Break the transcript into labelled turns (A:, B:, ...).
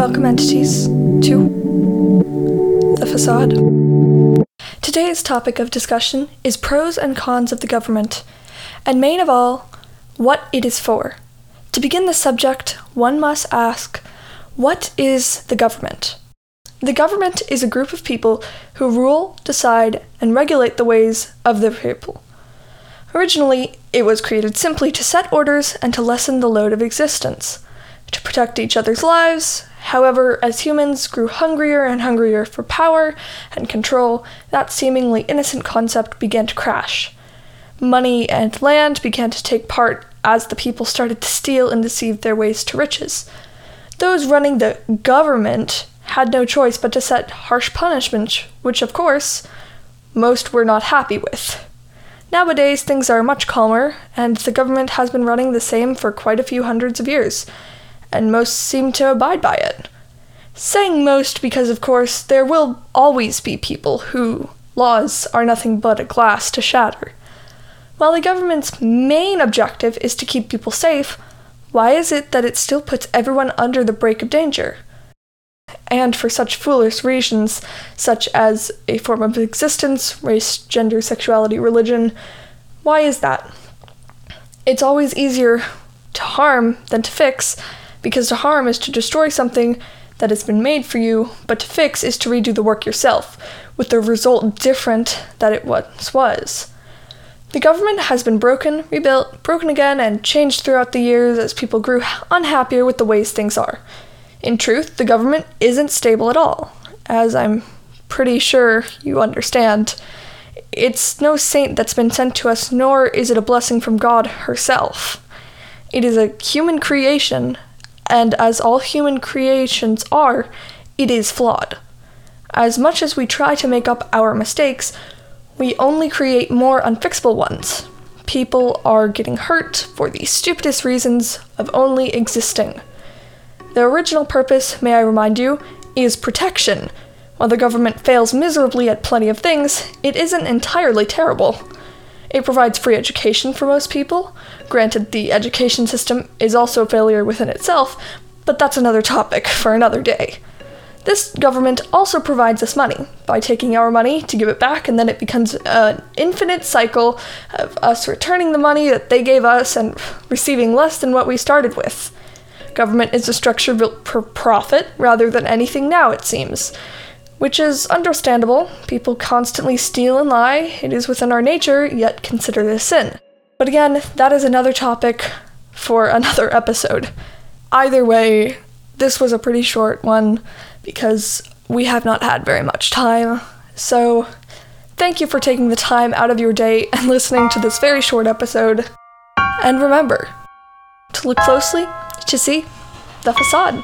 A: Welcome, entities, to The Facade. Today's topic of discussion is pros and cons of the government, and main of all, what it is for. To begin the subject, one must ask what is the government? The government is a group of people who rule, decide, and regulate the ways of the people. Originally, it was created simply to set orders and to lessen the load of existence, to protect each other's lives. However, as humans grew hungrier and hungrier for power and control, that seemingly innocent concept began to crash. Money and land began to take part as the people started to steal and deceive their ways to riches. Those running the government had no choice but to set harsh punishment, which, of course, most were not happy with. Nowadays, things are much calmer, and the government has been running the same for quite a few hundreds of years, and most seem to abide by it. Saying most because, of course, there will always be people who laws are nothing but a glass to shatter. While the government's main objective is to keep people safe, why is it that it still puts everyone under the break of danger? And for such foolish reasons, such as a form of existence, race, gender, sexuality, religion, why is that? It's always easier to harm than to fix, because to harm is to destroy something that has been made for you, but to fix is to redo the work yourself, with the result different that it once was. The government has been broken, rebuilt, broken again, and changed throughout the years as people grew unhappier with the ways things are. In truth, the government isn't stable at all, as I'm pretty sure you understand. It's no saint that's been sent to us, nor is it a blessing from God herself. It is a human creation, and as all human creations are, it is flawed. As much as we try to make up our mistakes, we only create more unfixable ones. People are getting hurt for the stupidest reasons of only existing. The original purpose, may I remind you, is protection. While the government fails miserably at plenty of things, it isn't entirely terrible. It provides free education for most people. Granted, the education system is also a failure within itself, but that's another topic for another day. This government also provides us money by taking our money to give it back, and then it becomes an infinite cycle of us returning the money that they gave us and receiving less than what we started with. Government is a structure built for profit rather than anything now, it seems. Which is understandable. People constantly steal and lie. It is within our nature, yet considered a sin. But again, that is another topic for another episode. Either way, this was a pretty short one because we have not had very much time. So, thank you for taking the time out of your day and listening to this very short episode. And remember to look closely to see the facade.